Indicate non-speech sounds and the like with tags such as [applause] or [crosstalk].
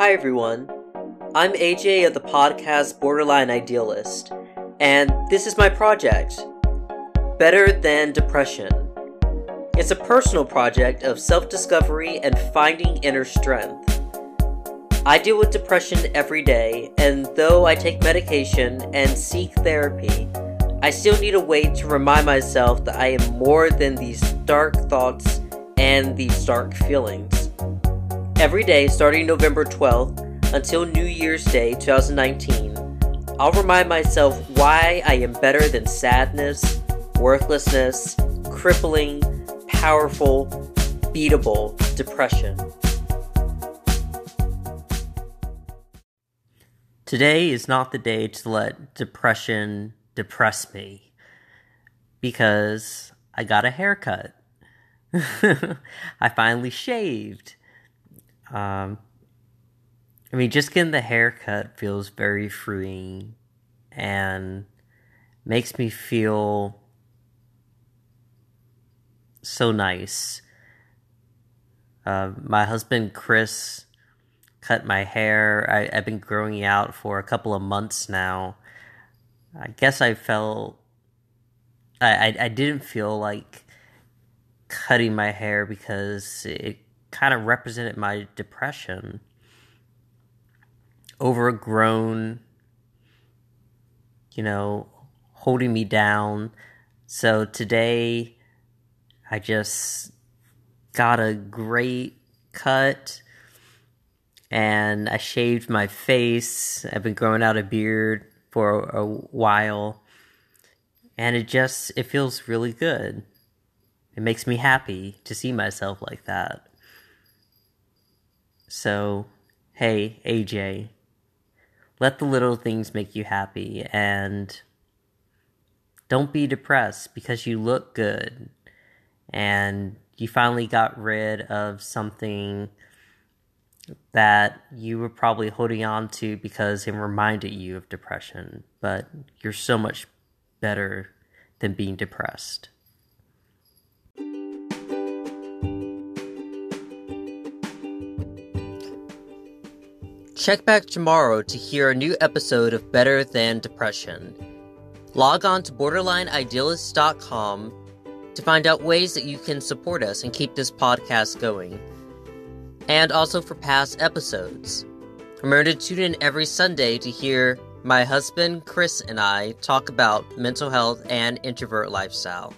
Hi, everyone. I'm AJ of the podcast Borderline Idealist, and this is my project Better Than Depression. It's a personal project of self discovery and finding inner strength. I deal with depression every day, and though I take medication and seek therapy, I still need a way to remind myself that I am more than these dark thoughts and these dark feelings. Every day, starting November 12th until New Year's Day 2019, I'll remind myself why I am better than sadness, worthlessness, crippling, powerful, beatable depression. Today is not the day to let depression depress me because I got a haircut. [laughs] I finally shaved. Um, I mean, just getting the haircut feels very freeing and makes me feel so nice. Uh, my husband Chris cut my hair. I, I've been growing out for a couple of months now. I guess I felt I, I, I didn't feel like cutting my hair because it kind of represented my depression. Overgrown, you know, holding me down. So today I just got a great cut and I shaved my face. I've been growing out a beard for a, a while and it just it feels really good. It makes me happy to see myself like that. So, hey, AJ, let the little things make you happy and don't be depressed because you look good and you finally got rid of something that you were probably holding on to because it reminded you of depression, but you're so much better than being depressed. Check back tomorrow to hear a new episode of Better Than Depression. Log on to borderlineidealist.com to find out ways that you can support us and keep this podcast going. And also for past episodes. Remember to tune in every Sunday to hear my husband Chris and I talk about mental health and introvert lifestyle.